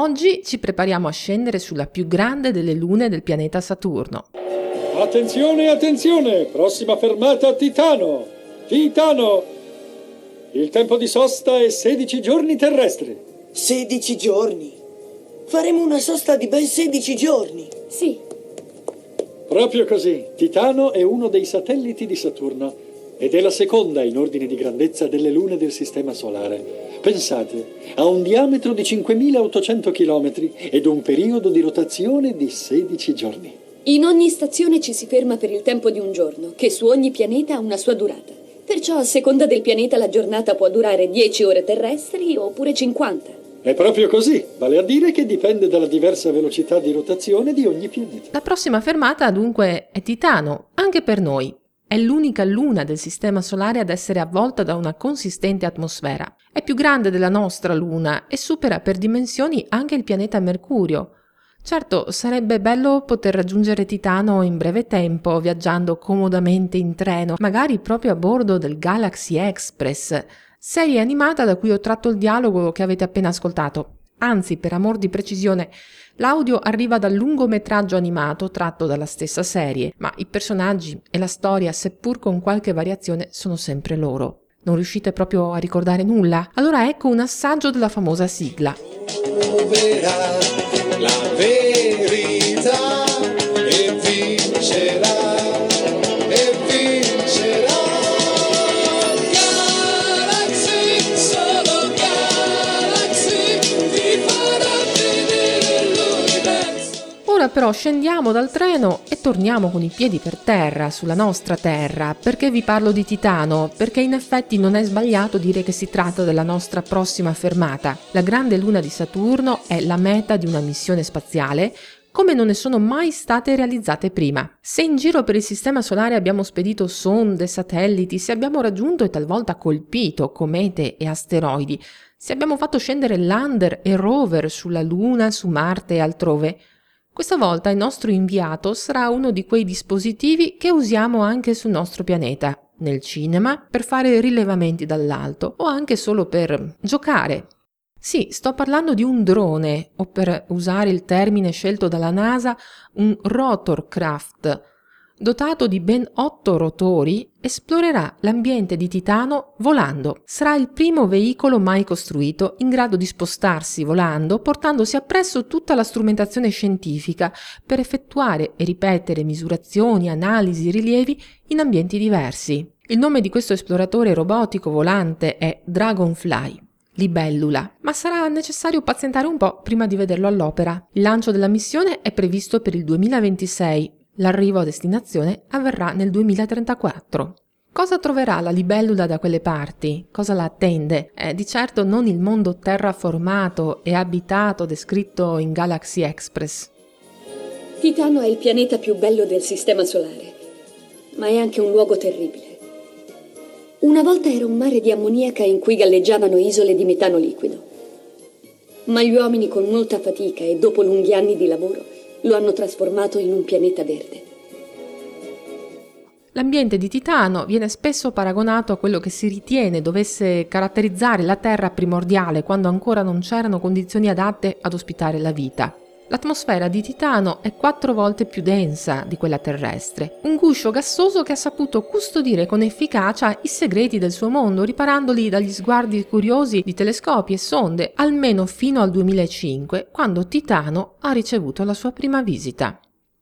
Oggi ci prepariamo a scendere sulla più grande delle lune del pianeta Saturno. Attenzione, attenzione! Prossima fermata Titano! Titano! Il tempo di sosta è 16 giorni terrestri. 16 giorni? Faremo una sosta di ben 16 giorni. Sì, Proprio così. Titano è uno dei satelliti di Saturno ed è la seconda in ordine di grandezza delle lune del Sistema Solare. Pensate, ha un diametro di 5.800 km ed un periodo di rotazione di 16 giorni. in ogni stazione ci si ferma per il tempo di un giorno, che su ogni pianeta ha una sua durata. Perciò a seconda del pianeta la giornata può durare 10 ore terrestri oppure 50. È proprio così, vale a dire che dipende dalla diversa velocità di rotazione di ogni pianeta. La prossima fermata dunque è Titano, anche per noi. È l'unica luna del Sistema Solare ad essere avvolta da una consistente atmosfera. È più grande della nostra luna e supera per dimensioni anche il pianeta Mercurio. Certo, sarebbe bello poter raggiungere Titano in breve tempo, viaggiando comodamente in treno, magari proprio a bordo del Galaxy Express, serie animata da cui ho tratto il dialogo che avete appena ascoltato. Anzi, per amor di precisione, l'audio arriva dal lungometraggio animato tratto dalla stessa serie, ma i personaggi e la storia, seppur con qualche variazione, sono sempre loro. Non riuscite proprio a ricordare nulla? Allora ecco un assaggio della famosa sigla. troverà la verità Ora però scendiamo dal treno e torniamo con i piedi per terra, sulla nostra terra. Perché vi parlo di Titano? Perché in effetti non è sbagliato dire che si tratta della nostra prossima fermata. La grande luna di Saturno è la meta di una missione spaziale come non ne sono mai state realizzate prima. Se in giro per il Sistema Solare abbiamo spedito sonde, satelliti, se abbiamo raggiunto e talvolta colpito comete e asteroidi, se abbiamo fatto scendere lander e rover sulla Luna, su Marte e altrove, questa volta il nostro inviato sarà uno di quei dispositivi che usiamo anche sul nostro pianeta, nel cinema, per fare rilevamenti dall'alto o anche solo per giocare. Sì, sto parlando di un drone, o per usare il termine scelto dalla NASA, un rotorcraft. Dotato di ben otto rotori, esplorerà l'ambiente di Titano volando. Sarà il primo veicolo mai costruito in grado di spostarsi volando, portandosi appresso tutta la strumentazione scientifica per effettuare e ripetere misurazioni, analisi, rilievi in ambienti diversi. Il nome di questo esploratore robotico volante è Dragonfly libellula, ma sarà necessario pazientare un po' prima di vederlo all'opera. Il lancio della missione è previsto per il 2026, l'arrivo a destinazione avverrà nel 2034. Cosa troverà la libellula da quelle parti? Cosa la attende? È di certo non il mondo terraformato e abitato descritto in Galaxy Express. Titano è il pianeta più bello del Sistema Solare, ma è anche un luogo terribile. Una volta era un mare di ammoniaca in cui galleggiavano isole di metano liquido. Ma gli uomini con molta fatica e dopo lunghi anni di lavoro lo hanno trasformato in un pianeta verde. L'ambiente di Titano viene spesso paragonato a quello che si ritiene dovesse caratterizzare la Terra primordiale quando ancora non c'erano condizioni adatte ad ospitare la vita. L'atmosfera di Titano è quattro volte più densa di quella terrestre, un guscio gassoso che ha saputo custodire con efficacia i segreti del suo mondo, riparandoli dagli sguardi curiosi di telescopi e sonde, almeno fino al 2005, quando Titano ha ricevuto la sua prima visita.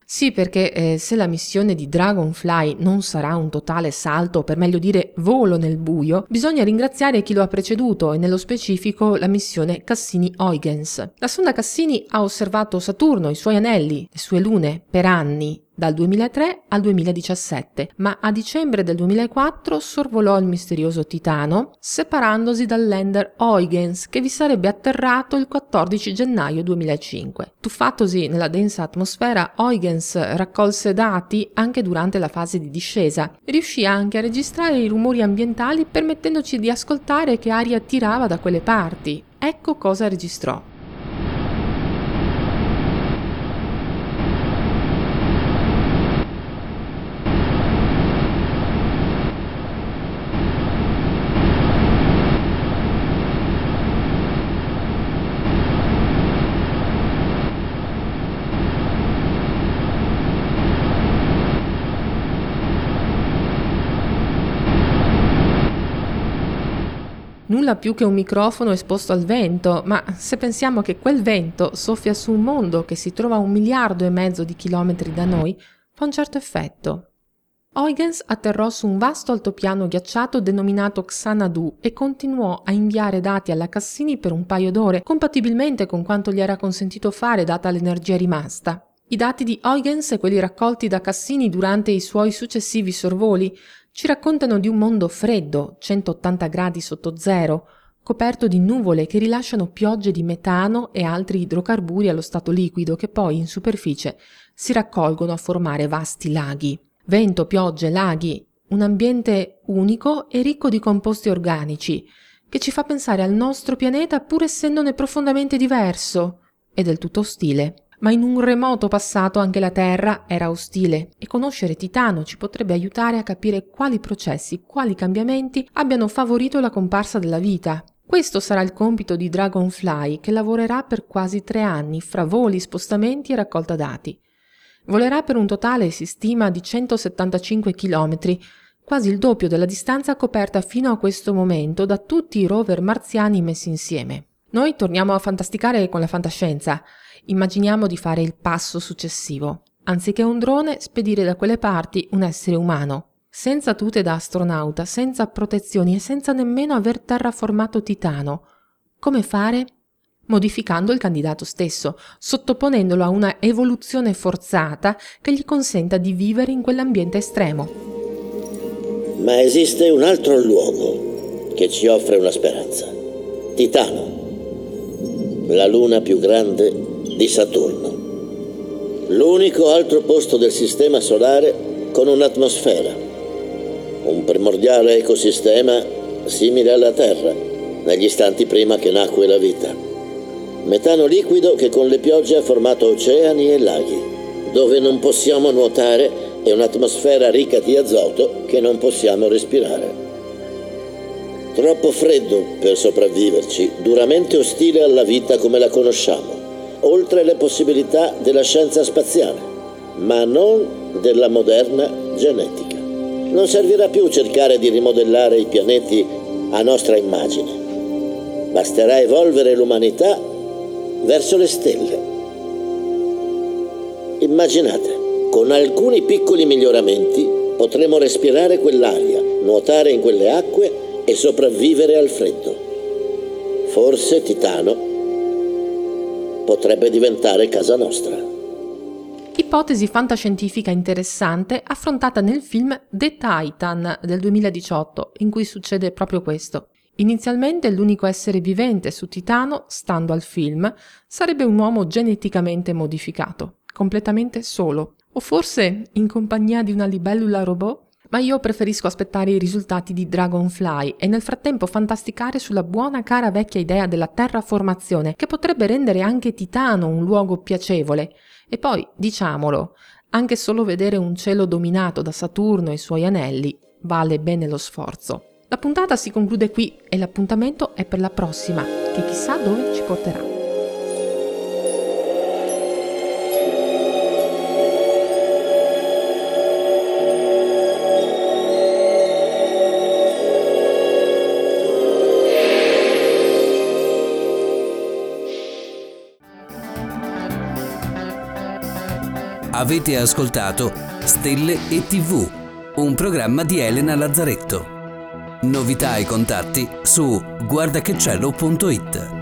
Sì, perché eh, se la missione di Dragonfly non sarà un totale salto, per meglio dire volo nel buio, bisogna ringraziare chi lo ha preceduto e nello specifico la missione Cassini-Huygens. La sonda Cassini ha osservato Saturno, i suoi anelli, le sue lune, per anni, dal 2003 al 2017, ma a dicembre del 2004 sorvolò il misterioso Titano, separandosi dal lander Huygens che vi sarebbe atterrato il 14 gennaio 2005. Tuffatosi nella densa atmosfera, Huygens raccolse dati anche durante la fase di discesa. Riuscì anche a registrare i rumori ambientali permettendoci di ascoltare che aria tirava da quelle parti. Ecco cosa registrò. Nulla più che un microfono esposto al vento, ma se pensiamo che quel vento soffia su un mondo che si trova a un miliardo e mezzo di chilometri da noi, fa un certo effetto. Huygens atterrò su un vasto altopiano ghiacciato denominato Xanadu e continuò a inviare dati alla Cassini per un paio d'ore, compatibilmente con quanto gli era consentito fare data l'energia rimasta. I dati di Huygens e quelli raccolti da Cassini durante i suoi successivi sorvoli ci raccontano di un mondo freddo, 180 gradi sotto zero, coperto di nuvole che rilasciano piogge di metano e altri idrocarburi allo stato liquido che poi in superficie si raccolgono a formare vasti laghi. Vento, piogge, laghi, un ambiente unico e ricco di composti organici, che ci fa pensare al nostro pianeta pur essendone profondamente diverso e del tutto ostile. Ma in un remoto passato anche la Terra era ostile e conoscere Titano ci potrebbe aiutare a capire quali processi, quali cambiamenti abbiano favorito la comparsa della vita. Questo sarà il compito di Dragonfly che lavorerà per quasi tre anni fra voli, spostamenti e raccolta dati. Volerà per un totale, si stima, di 175 km, quasi il doppio della distanza coperta fino a questo momento da tutti i rover marziani messi insieme. Noi torniamo a fantasticare con la fantascienza. Immaginiamo di fare il passo successivo. Anziché un drone, spedire da quelle parti un essere umano. Senza tute da astronauta, senza protezioni e senza nemmeno aver terraformato Titano. Come fare? modificando il candidato stesso, sottoponendolo a una evoluzione forzata che gli consenta di vivere in quell'ambiente estremo. Ma esiste un altro luogo che ci offre una speranza. Titano, la luna più grande di Saturno. L'unico altro posto del Sistema Solare con un'atmosfera, un primordiale ecosistema simile alla Terra, negli istanti prima che nacque la vita. Metano liquido che con le piogge ha formato oceani e laghi, dove non possiamo nuotare e un'atmosfera ricca di azoto che non possiamo respirare. Troppo freddo per sopravviverci, duramente ostile alla vita come la conosciamo, oltre le possibilità della scienza spaziale, ma non della moderna genetica. Non servirà più cercare di rimodellare i pianeti a nostra immagine. Basterà evolvere l'umanità verso le stelle. Immaginate, con alcuni piccoli miglioramenti potremo respirare quell'aria, nuotare in quelle acque e sopravvivere al freddo. Forse Titano potrebbe diventare casa nostra. Ipotesi fantascientifica interessante affrontata nel film The Titan del 2018, in cui succede proprio questo. Inizialmente l'unico essere vivente su Titano, stando al film, sarebbe un uomo geneticamente modificato, completamente solo, o forse in compagnia di una libellula robot? Ma io preferisco aspettare i risultati di Dragonfly e nel frattempo fantasticare sulla buona cara vecchia idea della terraformazione che potrebbe rendere anche Titano un luogo piacevole. E poi, diciamolo, anche solo vedere un cielo dominato da Saturno e i suoi anelli vale bene lo sforzo. La puntata si conclude qui e l'appuntamento è per la prossima, che chissà dove ci porterà. Avete ascoltato Stelle e TV, un programma di Elena Lazzaretto. Novità e contatti su guardachecielo.it